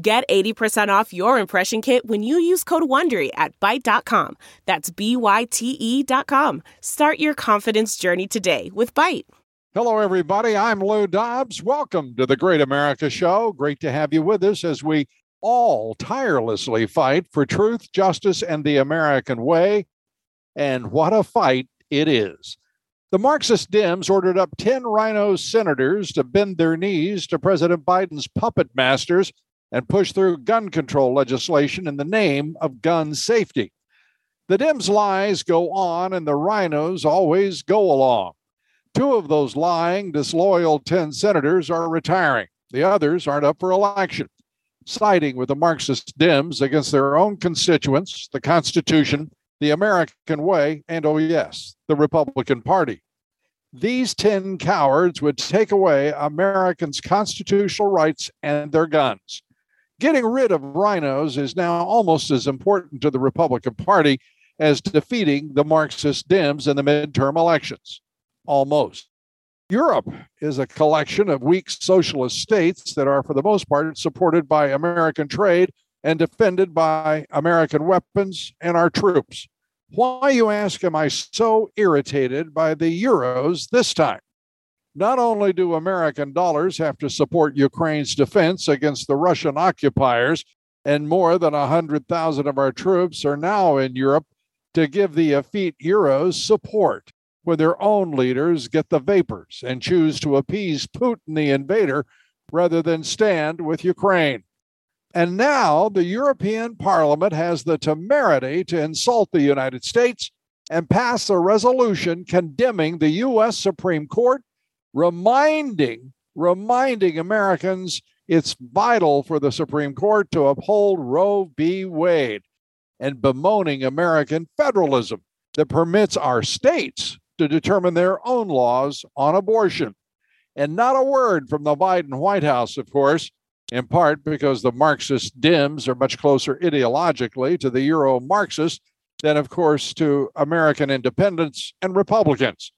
Get 80% off your impression kit when you use code WONDERY at Byte.com. That's B-Y-T-E dot com. Start your confidence journey today with Byte. Hello, everybody. I'm Lou Dobbs. Welcome to the Great America Show. Great to have you with us as we all tirelessly fight for truth, justice, and the American way. And what a fight it is. The Marxist Dems ordered up 10 rhino senators to bend their knees to President Biden's puppet masters and push through gun control legislation in the name of gun safety. The Dems' lies go on, and the rhinos always go along. Two of those lying, disloyal 10 senators are retiring. The others aren't up for election, siding with the Marxist Dems against their own constituents, the Constitution, the American way, and oh, yes, the Republican Party. These 10 cowards would take away Americans' constitutional rights and their guns. Getting rid of rhinos is now almost as important to the Republican Party as defeating the Marxist Dems in the midterm elections. Almost. Europe is a collection of weak socialist states that are, for the most part, supported by American trade and defended by American weapons and our troops. Why, you ask, am I so irritated by the Euros this time? Not only do American dollars have to support Ukraine's defense against the Russian occupiers, and more than 100,000 of our troops are now in Europe to give the effete Euros support when their own leaders get the vapors and choose to appease Putin, the invader, rather than stand with Ukraine. And now the European Parliament has the temerity to insult the United States and pass a resolution condemning the U.S. Supreme Court reminding reminding Americans it's vital for the Supreme Court to uphold Roe v. Wade and bemoaning American federalism that permits our states to determine their own laws on abortion. And not a word from the Biden White House, of course, in part because the Marxist Dems are much closer ideologically to the Euro Marxists than, of course, to American independents and Republicans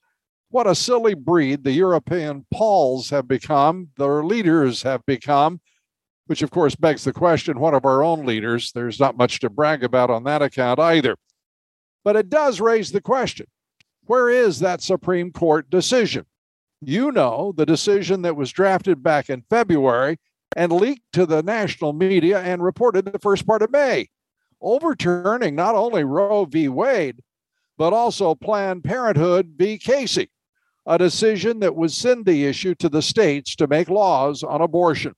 what a silly breed the European Pauls have become, their leaders have become, which of course begs the question what of our own leaders? There's not much to brag about on that account either. But it does raise the question where is that Supreme Court decision? You know, the decision that was drafted back in February and leaked to the national media and reported the first part of May, overturning not only Roe v. Wade, but also Planned Parenthood v. Casey a decision that would send the issue to the states to make laws on abortion.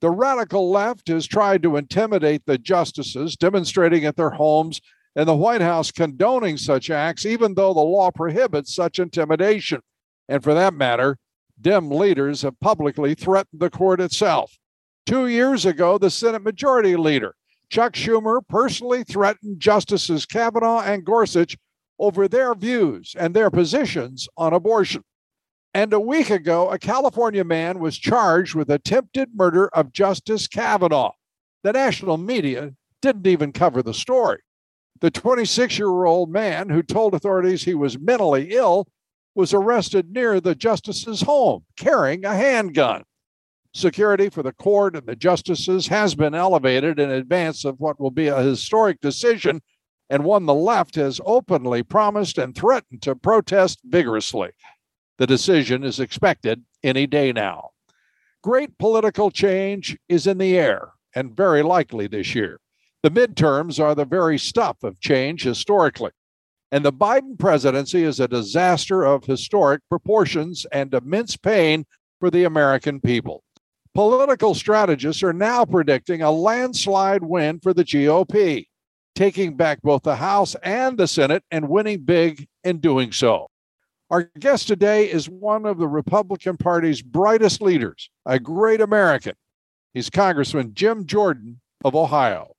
The radical left has tried to intimidate the justices, demonstrating at their homes, and the White House condoning such acts, even though the law prohibits such intimidation. And for that matter, Dem leaders have publicly threatened the court itself. Two years ago, the Senate Majority Leader, Chuck Schumer, personally threatened Justices Kavanaugh and Gorsuch over their views and their positions on abortion. And a week ago, a California man was charged with attempted murder of Justice Kavanaugh. The national media didn't even cover the story. The 26 year old man who told authorities he was mentally ill was arrested near the justice's home carrying a handgun. Security for the court and the justices has been elevated in advance of what will be a historic decision and one the left has openly promised and threatened to protest vigorously. The decision is expected any day now. Great political change is in the air and very likely this year. The midterms are the very stuff of change historically. And the Biden presidency is a disaster of historic proportions and immense pain for the American people. Political strategists are now predicting a landslide win for the GOP taking back both the House and the Senate and winning big in doing so. Our guest today is one of the Republican Party's brightest leaders, a great American. He's Congressman Jim Jordan of Ohio.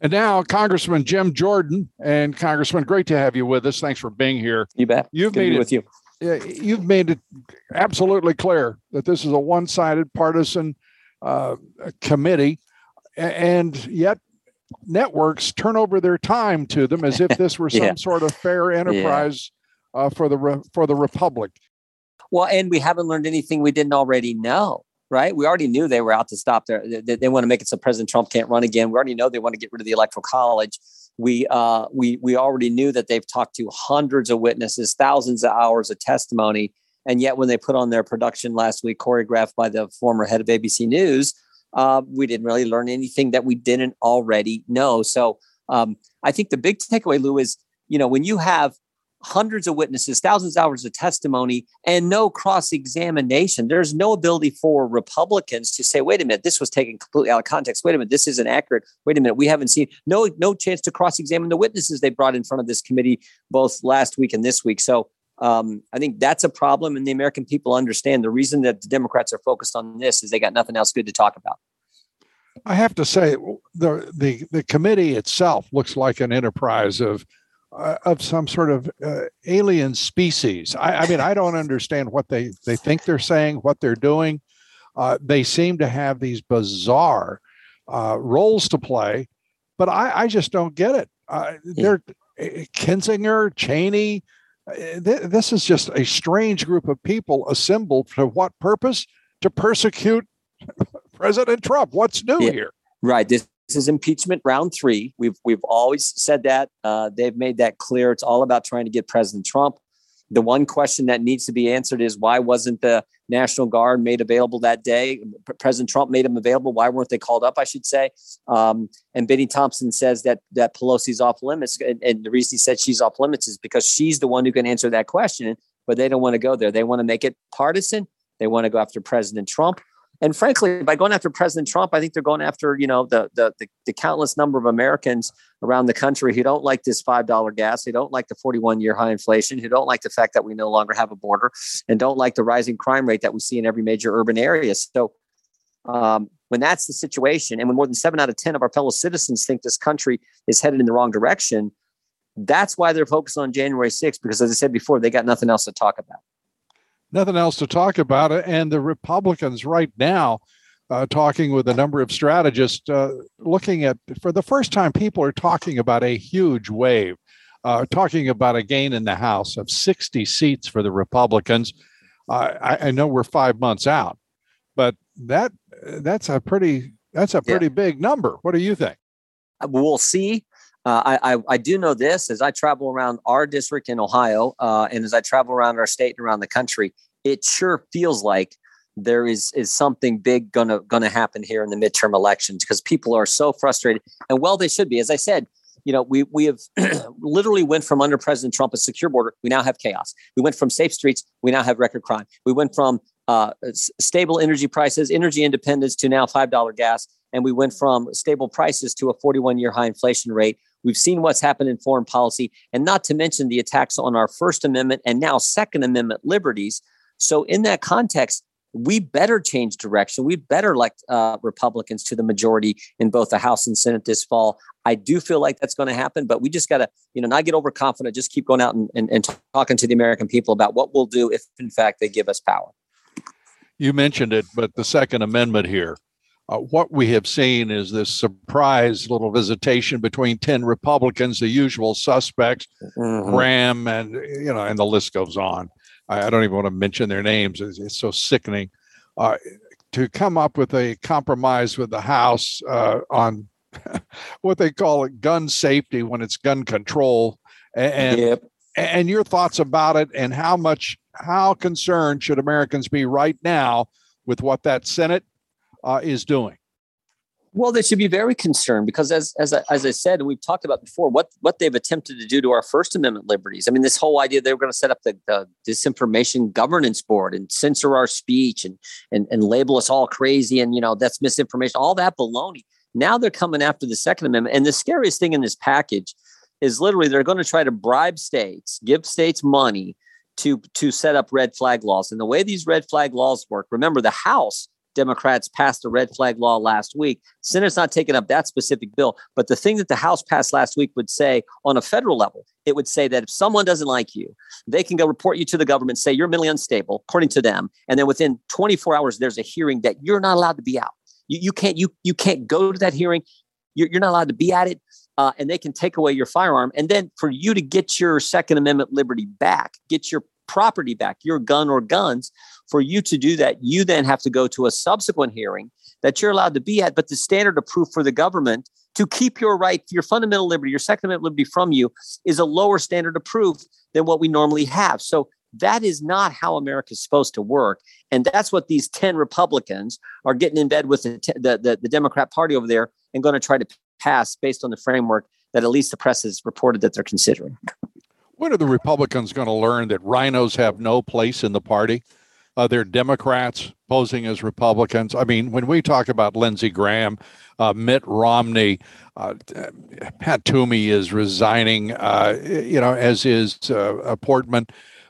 And now, Congressman Jim Jordan and Congressman, great to have you with us. Thanks for being here. You bet. You've made it with you. You've made it absolutely clear that this is a one-sided partisan uh, committee, and yet networks turn over their time to them as if this were some yeah. sort of fair enterprise yeah. uh, for the re- for the republic. Well, and we haven't learned anything we didn't already know right? We already knew they were out to stop their. They, they, want to make it so President Trump can't run again. We already know they want to get rid of the electoral college. We uh, we we already knew that they've talked to hundreds of witnesses, thousands of hours of testimony, and yet when they put on their production last week, choreographed by the former head of ABC News, uh, we didn't really learn anything that we didn't already know. So um, I think the big takeaway, Lou, is you know when you have hundreds of witnesses, thousands of hours of testimony, and no cross examination. There's no ability for Republicans to say, wait a minute, this was taken completely out of context. Wait a minute, this isn't accurate. Wait a minute, we haven't seen no no chance to cross examine the witnesses they brought in front of this committee both last week and this week. So um, I think that's a problem, and the American people understand the reason that the Democrats are focused on this is they got nothing else good to talk about. I have to say, the the the committee itself looks like an enterprise of uh, of some sort of uh, alien species. I, I, mean, I don't understand what they, they think they're saying, what they're doing. Uh, they seem to have these bizarre uh, roles to play, but I, I just don't get it. Uh, they're uh, Kinzinger, Cheney. Th- this is just a strange group of people assembled for what purpose? To persecute President Trump. What's new yeah. here? Right. This this is impeachment round three. We've we've always said that. Uh, they've made that clear. It's all about trying to get President Trump. The one question that needs to be answered is why wasn't the National Guard made available that day? President Trump made them available. Why weren't they called up? I should say. Um, and Bennie Thompson says that that Pelosi's off limits, and, and the reason he said she's off limits is because she's the one who can answer that question. But they don't want to go there. They want to make it partisan. They want to go after President Trump. And frankly, by going after President Trump, I think they're going after you know the the the, the countless number of Americans around the country who don't like this five dollar gas, who don't like the forty one year high inflation, who don't like the fact that we no longer have a border, and don't like the rising crime rate that we see in every major urban area. So. Um, when that's the situation, and when more than seven out of 10 of our fellow citizens think this country is headed in the wrong direction, that's why they're focused on January 6th, because as I said before, they got nothing else to talk about nothing else to talk about. And the Republicans right now, uh, talking with a number of strategists, uh, looking at for the first time, people are talking about a huge wave, uh, talking about a gain in the House of 60 seats for the Republicans. I, I, know we're five months out, but that that's a pretty that's a pretty yeah. big number. What do you think? Uh, we'll see. Uh, I, I, I do know this as I travel around our district in Ohio, uh, and as I travel around our state and around the country, it sure feels like there is is something big gonna gonna happen here in the midterm elections because people are so frustrated, and well, they should be. As I said, you know, we we have literally went from under President Trump a secure border, we now have chaos. We went from safe streets, we now have record crime. We went from uh, stable energy prices, energy independence to now five dollar gas, and we went from stable prices to a forty one year high inflation rate. We've seen what's happened in foreign policy, and not to mention the attacks on our First Amendment and now Second Amendment liberties. So, in that context, we better change direction. We better elect uh, Republicans to the majority in both the House and Senate this fall. I do feel like that's going to happen, but we just got to, you know, not get overconfident. Just keep going out and, and, and talking to the American people about what we'll do if, in fact, they give us power. You mentioned it, but the Second Amendment here uh, what we have seen is this surprise little visitation between 10 Republicans, the usual suspects, mm-hmm. Graham, and, you know, and the list goes on. I, I don't even want to mention their names. It's, it's so sickening. Uh, to come up with a compromise with the House uh, on what they call it gun safety when it's gun control. And, yep. and your thoughts about it and how much, how concerned should Americans be right now with what that Senate uh, is doing? Well, they should be very concerned because, as as I, as I said, and we've talked about before, what what they've attempted to do to our First Amendment liberties. I mean, this whole idea they were going to set up the, the disinformation governance board and censor our speech and and and label us all crazy and you know that's misinformation, all that baloney. Now they're coming after the Second Amendment, and the scariest thing in this package is literally they're going to try to bribe states, give states money to to set up red flag laws. And the way these red flag laws work, remember the House Democrats passed a red flag law last week. Senate's not taking up that specific bill, but the thing that the House passed last week would say on a federal level, it would say that if someone doesn't like you, they can go report you to the government, say you're mentally unstable, according to them, and then within 24 hours there's a hearing that you're not allowed to be out. You, you can't you you can't go to that hearing. You're, you're not allowed to be at it. Uh, and they can take away your firearm. And then for you to get your Second Amendment liberty back, get your property back, your gun or guns, for you to do that, you then have to go to a subsequent hearing that you're allowed to be at. But the standard of proof for the government to keep your right, your fundamental liberty, your Second Amendment liberty from you is a lower standard of proof than what we normally have. So that is not how America is supposed to work. And that's what these 10 Republicans are getting in bed with the, the, the, the Democrat Party over there and going to try to pass based on the framework that at least the press has reported that they're considering. When are the Republicans going to learn that rhinos have no place in the party? Uh, they're Democrats posing as Republicans. I mean, when we talk about Lindsey Graham, uh, Mitt Romney, uh, Pat Toomey is resigning, uh, you know, as is uh, Portman.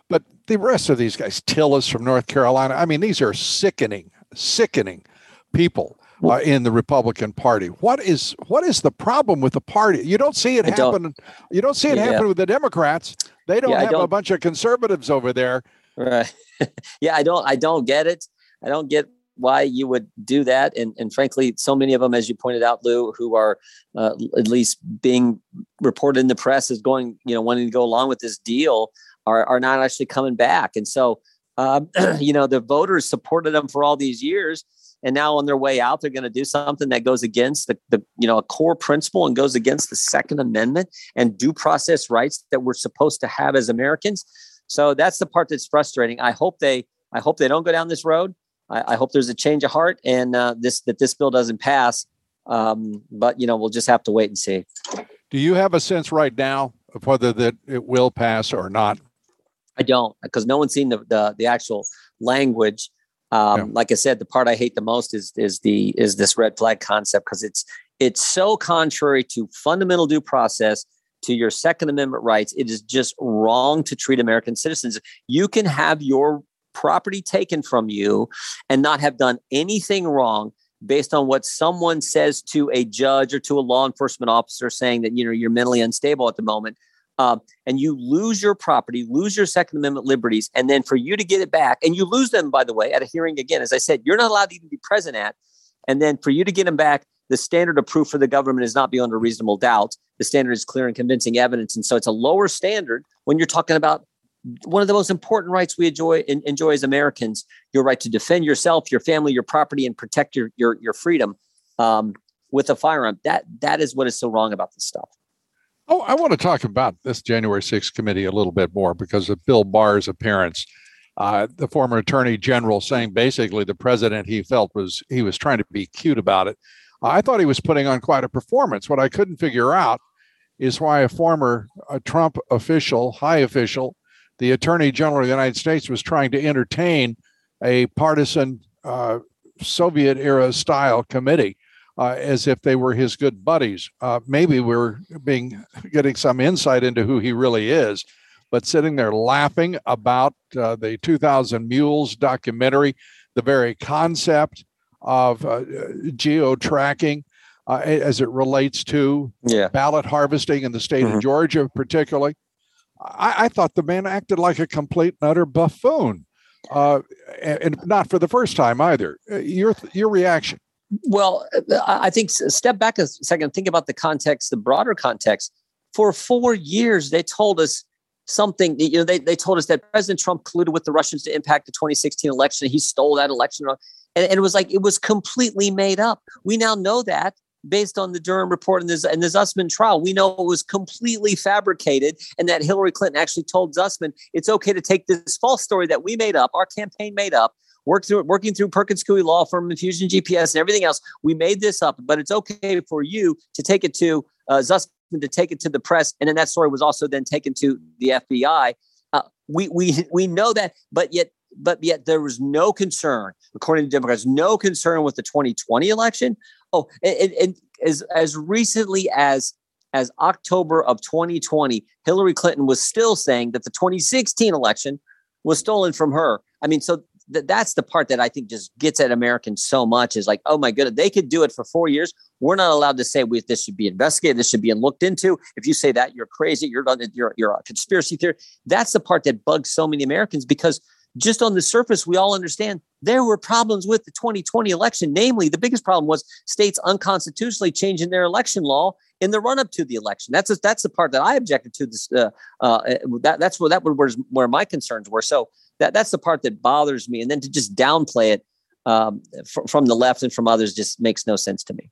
But the rest of these guys, Tillis from North Carolina, I mean, these are sickening, sickening people uh, in the Republican Party. What is what is the problem with the party? You don't see it I happen. Don't, you don't see it yeah. happen with the Democrats. They don't yeah, have don't, a bunch of conservatives over there. Right. yeah, I don't. I don't get it. I don't get why you would do that. And and frankly, so many of them, as you pointed out, Lou, who are uh, at least being reported in the press as going, you know, wanting to go along with this deal, are are not actually coming back. And so, um, you know, the voters supported them for all these years and now on their way out they're going to do something that goes against the, the you know a core principle and goes against the second amendment and due process rights that we're supposed to have as americans. So that's the part that's frustrating. I hope they i hope they don't go down this road. I, I hope there's a change of heart and uh, this that this bill doesn't pass. Um, but you know we'll just have to wait and see. Do you have a sense right now of whether that it will pass or not? I don't because no one's seen the, the, the actual language um, yeah. Like I said, the part I hate the most is is the is this red flag concept because it's it's so contrary to fundamental due process to your Second Amendment rights. It is just wrong to treat American citizens. You can have your property taken from you and not have done anything wrong based on what someone says to a judge or to a law enforcement officer saying that you know you're mentally unstable at the moment um, and you lose your property, lose your Second Amendment liberties, and then for you to get it back, and you lose them, by the way, at a hearing again, as I said, you're not allowed to even be present at, and then for you to get them back, the standard of proof for the government is not beyond a reasonable doubt. The standard is clear and convincing evidence, and so it's a lower standard when you're talking about one of the most important rights we enjoy enjoy as Americans: your right to defend yourself, your family, your property, and protect your your, your freedom um, with a firearm. That that is what is so wrong about this stuff. Oh, I want to talk about this January 6th committee a little bit more because of Bill Barr's appearance. Uh, the former attorney general saying basically the president he felt was he was trying to be cute about it. I thought he was putting on quite a performance. What I couldn't figure out is why a former a Trump official, high official, the attorney general of the United States was trying to entertain a partisan uh, Soviet era style committee uh, as if they were his good buddies. Uh, maybe we're being getting some insight into who he really is, but sitting there laughing about uh, the 2000 Mules documentary, the very concept of uh, geo tracking. Uh, as it relates to yeah. ballot harvesting in the state mm-hmm. of Georgia, particularly, I, I, thought the man acted like a complete and utter buffoon, uh, and, and not for the first time either. Your your reaction? Well, I think step back a second, think about the context, the broader context. For four years, they told us something. You know, they, they told us that President Trump colluded with the Russians to impact the 2016 election. He stole that election, uh, and, and it was like it was completely made up. We now know that based on the Durham report and the, and the Sussmann trial. We know it was completely fabricated and that Hillary Clinton actually told Sussmann it's okay to take this false story that we made up, our campaign made up, work through working through Perkins Coie Law Firm, Infusion GPS, and everything else. We made this up, but it's okay for you to take it to uh, Sussmann to take it to the press, and then that story was also then taken to the FBI. Uh, we we we know that, but yet but yet there was no concern, according to Democrats, no concern with the 2020 election. Oh, and, and as as recently as as October of 2020, Hillary Clinton was still saying that the 2016 election was stolen from her. I mean, so th- that's the part that I think just gets at Americans so much is like, oh my goodness, they could do it for four years. We're not allowed to say we, this should be investigated. This should be looked into. If you say that, you're crazy. You're you're you're a conspiracy theory. That's the part that bugs so many Americans because just on the surface, we all understand there were problems with the 2020 election. Namely, the biggest problem was states unconstitutionally changing their election law in the run up to the election. That's a, that's the part that I objected to. This uh, uh, that that's where that was where my concerns were. So that that's the part that bothers me. And then to just downplay it um, from the left and from others just makes no sense to me.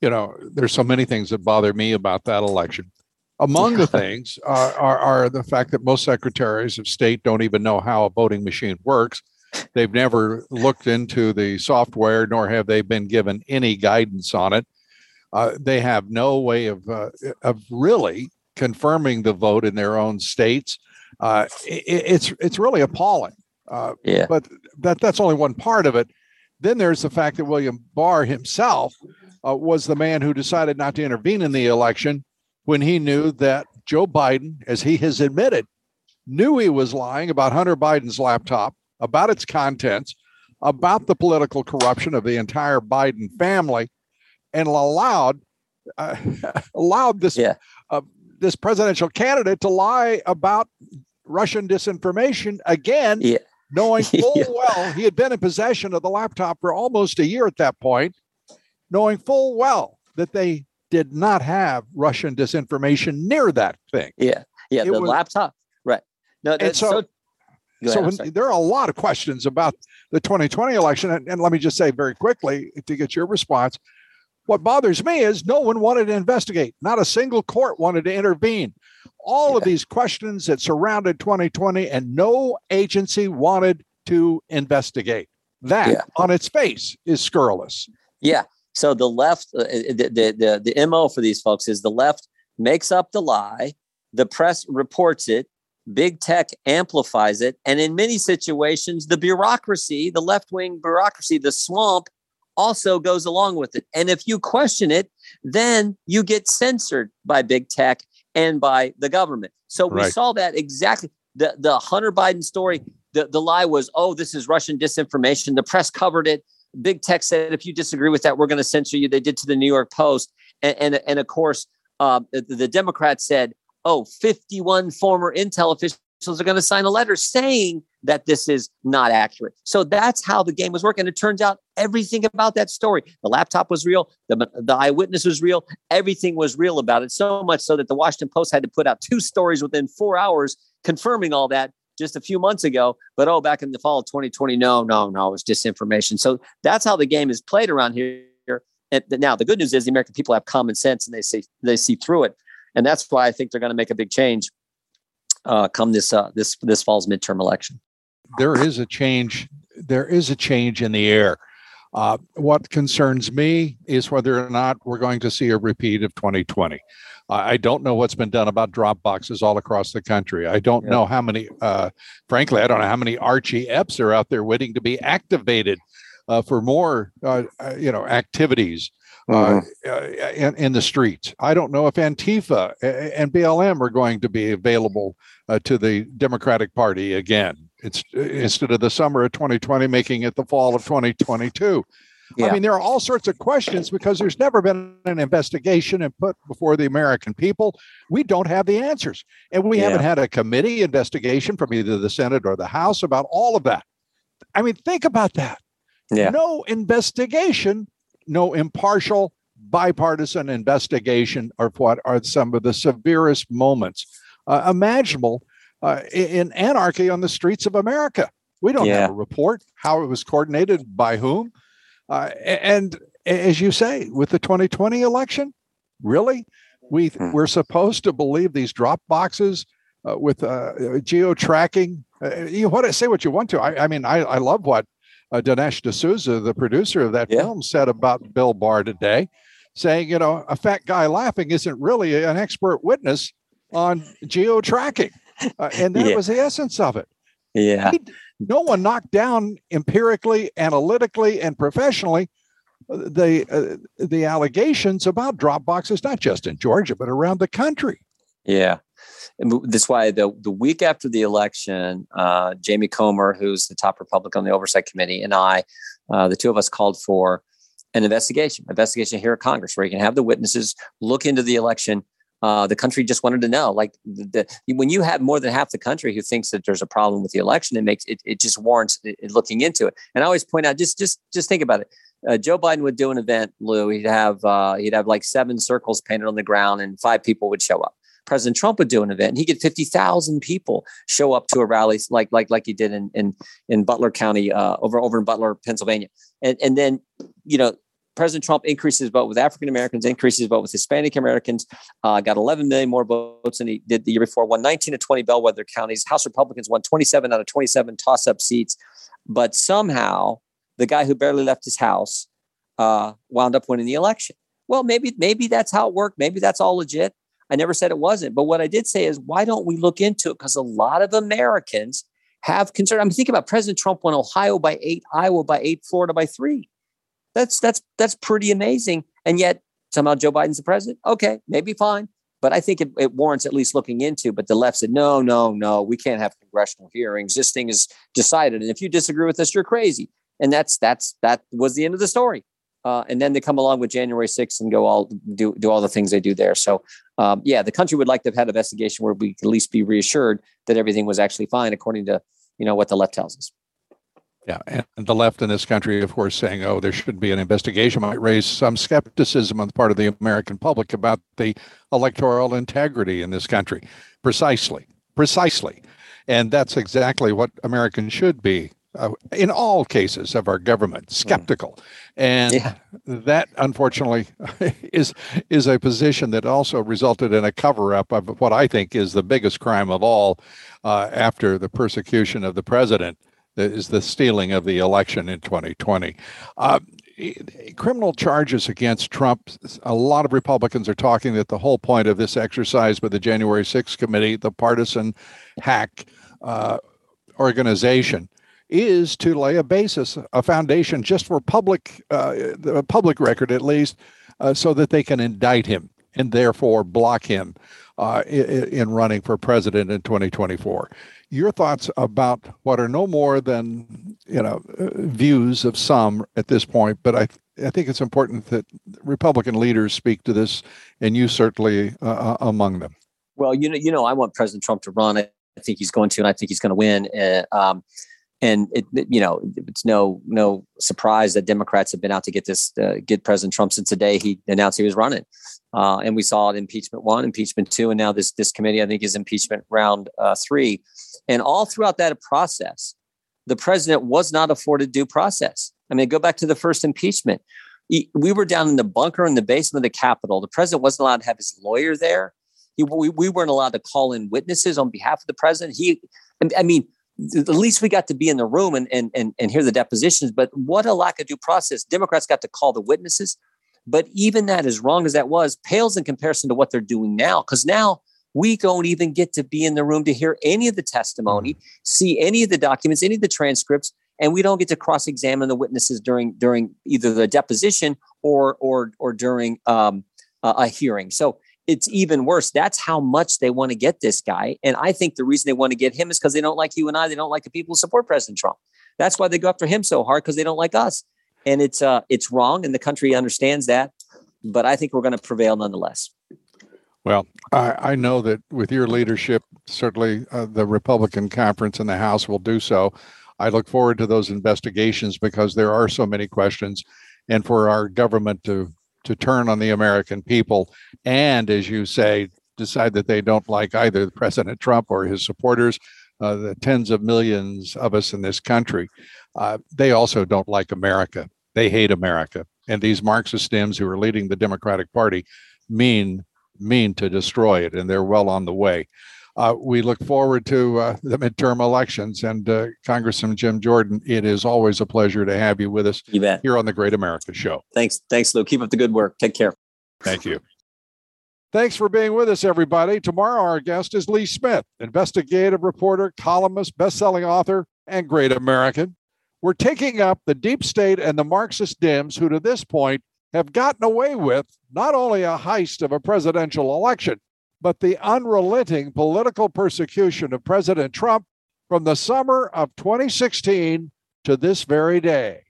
You know, there's so many things that bother me about that election. Among the things are, are, are the fact that most secretaries of state don't even know how a voting machine works. They've never looked into the software, nor have they been given any guidance on it. Uh, they have no way of uh, of really confirming the vote in their own states. Uh, it, it's it's really appalling. Uh, yeah. But that that's only one part of it. Then there's the fact that William Barr himself uh, was the man who decided not to intervene in the election when he knew that Joe Biden, as he has admitted, knew he was lying about Hunter Biden's laptop, about its contents, about the political corruption of the entire Biden family, and allowed uh, allowed this yeah. This presidential candidate to lie about Russian disinformation again, yeah. knowing full yeah. well he had been in possession of the laptop for almost a year at that point, knowing full well that they did not have Russian disinformation near that thing. Yeah, yeah, it the was, laptop, right? No, that's so. so so when, there are a lot of questions about the 2020 election, and, and let me just say very quickly to get your response. What bothers me is no one wanted to investigate. Not a single court wanted to intervene. All yeah. of these questions that surrounded 2020, and no agency wanted to investigate. That, yeah. on its face, is scurrilous. Yeah. So the left, uh, the, the, the, the MO for these folks is the left makes up the lie, the press reports it, big tech amplifies it. And in many situations, the bureaucracy, the left wing bureaucracy, the swamp also goes along with it. And if you question it, then you get censored by big tech and by the government. So we right. saw that exactly. The, the Hunter Biden story, the, the lie was, oh, this is Russian disinformation. The press covered it big tech said, if you disagree with that, we're going to censor you. They did to the New York Post. And, and, and of course, uh, the, the Democrats said, oh, 51 former Intel officials are going to sign a letter saying that this is not accurate. So that's how the game was working. It turns out everything about that story the laptop was real, the, the eyewitness was real, everything was real about it. So much so that the Washington Post had to put out two stories within four hours confirming all that just a few months ago. But oh, back in the fall of 2020, no, no, no, it was disinformation. So that's how the game is played around here. And now the good news is the American people have common sense and they see they see through it, and that's why I think they're going to make a big change uh, come this uh, this this fall's midterm election. There is a change. There is a change in the air. Uh, what concerns me is whether or not we're going to see a repeat of 2020. I don't know what's been done about drop boxes all across the country. I don't know how many, uh, frankly, I don't know how many Archie Epps are out there waiting to be activated uh, for more, uh, uh you know, activities uh, mm-hmm. in, in, the streets. I don't know if Antifa and BLM are going to be available uh, to the Democratic Party again. It's instead of the summer of 2020, making it the fall of 2022. Yeah. I mean, there are all sorts of questions because there's never been an investigation and put before the American people. We don't have the answers. And we yeah. haven't had a committee investigation from either the Senate or the House about all of that. I mean, think about that. Yeah. No investigation, no impartial, bipartisan investigation of what are some of the severest moments uh, imaginable uh, in anarchy on the streets of America. We don't yeah. have a report how it was coordinated by whom. Uh, and as you say, with the 2020 election, really, we hmm. we're supposed to believe these drop boxes uh, with uh, geo tracking. Uh, you want to say what you want to. I, I mean, I, I love what uh, Dinesh D'Souza, the producer of that yeah. film, said about Bill Barr today, saying, you know, a fat guy laughing isn't really an expert witness on geo tracking. Uh, and that yeah. was the essence of it. Yeah. He, no one knocked down empirically, analytically, and professionally uh, the uh, the allegations about drop boxes, not just in Georgia but around the country. Yeah, And that's why the, the week after the election, uh, Jamie Comer, who's the top Republican on the Oversight Committee, and I, uh, the two of us called for an investigation, investigation here at Congress, where you can have the witnesses look into the election. Uh, the country just wanted to know, like, the, the, when you have more than half the country who thinks that there's a problem with the election, it makes it, it just warrants looking into it. And I always point out, just just just think about it uh, Joe Biden would do an event, Lou. He'd have uh, he'd have like seven circles painted on the ground, and five people would show up. President Trump would do an event, and he get fifty thousand people show up to a rally, like like like he did in in, in Butler County, uh, over over in Butler, Pennsylvania. And and then you know President Trump increases vote with African Americans, increases vote with Hispanic Americans, uh, got 11 million more votes than he did the year before, won 19 to 20 bellwether counties. House Republicans won 27 out of 27 toss up seats. But somehow the guy who barely left his house uh, wound up winning the election. Well, maybe maybe that's how it worked. Maybe that's all legit. I never said it wasn't. But what I did say is, why don't we look into it? Because a lot of Americans have concern. I'm thinking about President Trump won Ohio by eight, Iowa by eight, Florida by three. That's that's that's pretty amazing. And yet somehow Joe Biden's the president. Okay, maybe fine. But I think it, it, warrants at least looking into. But the left said, no, no, no, we can't have congressional hearings. This thing is decided. And if you disagree with us, you're crazy and that's that's that was the end of the story. Uh, and then they come along with January 6th and go all do do all the things they do there. So um, yeah, the country would like to have had an investigation where we could at least be reassured that everything was actually fine according to you know what the left tells us. Yeah, and the left in this country, of course, saying, "Oh, there should be an investigation," might raise some skepticism on the part of the American public about the electoral integrity in this country. Precisely, precisely, and that's exactly what Americans should be uh, in all cases of our government hmm. skeptical and yeah. that unfortunately is is a position that also resulted in a cover up of what i think is the biggest crime of all uh, after the persecution of the president is the stealing of the election in 2020 uh, criminal charges against Trump. A lot of Republicans are talking that the whole point of this exercise by the January 6th committee, the partisan hack uh, organization, is to lay a basis, a foundation just for public, uh, the public record at least, uh, so that they can indict him and therefore block him uh, in, in running for president in 2024. Your thoughts about what are no more than you know uh, views of some at this point, but I I think it's important that Republican leaders speak to this, and you certainly uh, uh, among them. Well, you know, you know, I want President Trump to run. I think he's going to, and I think he's going to win. Uh, um, and it, you know it's no no surprise that Democrats have been out to get this uh, get President Trump since the day he announced he was running, uh, and we saw it impeachment one, impeachment two, and now this this committee I think is impeachment round three, and all throughout that process, the president was not afforded due process. I mean, go back to the first impeachment. We were down in the bunker in the basement of the Capitol. The president wasn't allowed to have his lawyer there. He, we, we weren't allowed to call in witnesses on behalf of the president. He, I mean, at least we got to be in the room and, and, and, and hear the depositions. But what a lack of due process. Democrats got to call the witnesses. But even that, as wrong as that was, pales in comparison to what they're doing now. Because now we don't even get to be in the room to hear any of the testimony, mm-hmm. see any of the documents, any of the transcripts, and we don't get to cross-examine the witnesses during during either the deposition or or or during um, a hearing. So it's even worse. That's how much they want to get this guy. And I think the reason they want to get him is because they don't like you and I. They don't like the people who support President Trump. That's why they go after him so hard because they don't like us. And it's uh it's wrong, and the country understands that. But I think we're going to prevail nonetheless. Well, I, I know that with your leadership, certainly uh, the Republican conference in the House will do so. I look forward to those investigations because there are so many questions, and for our government to to turn on the American people and, as you say, decide that they don't like either President Trump or his supporters, uh, the tens of millions of us in this country. Uh, they also don't like America. They hate America. And these Marxist Dems who are leading the Democratic Party mean mean to destroy it, and they're well on the way. Uh, we look forward to uh, the midterm elections. And uh, Congressman Jim Jordan, it is always a pleasure to have you with us you bet. here on the Great America Show. Thanks. Thanks, Lou. Keep up the good work. Take care. Thank you. Thanks for being with us, everybody. Tomorrow, our guest is Lee Smith, investigative reporter, columnist, best-selling author, and great American. We're taking up the deep state and the Marxist Dems, who to this point have gotten away with not only a heist of a presidential election, but the unrelenting political persecution of President Trump from the summer of 2016 to this very day.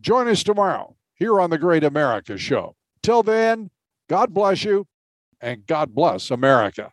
Join us tomorrow here on the Great America Show. Till then, God bless you and God bless America.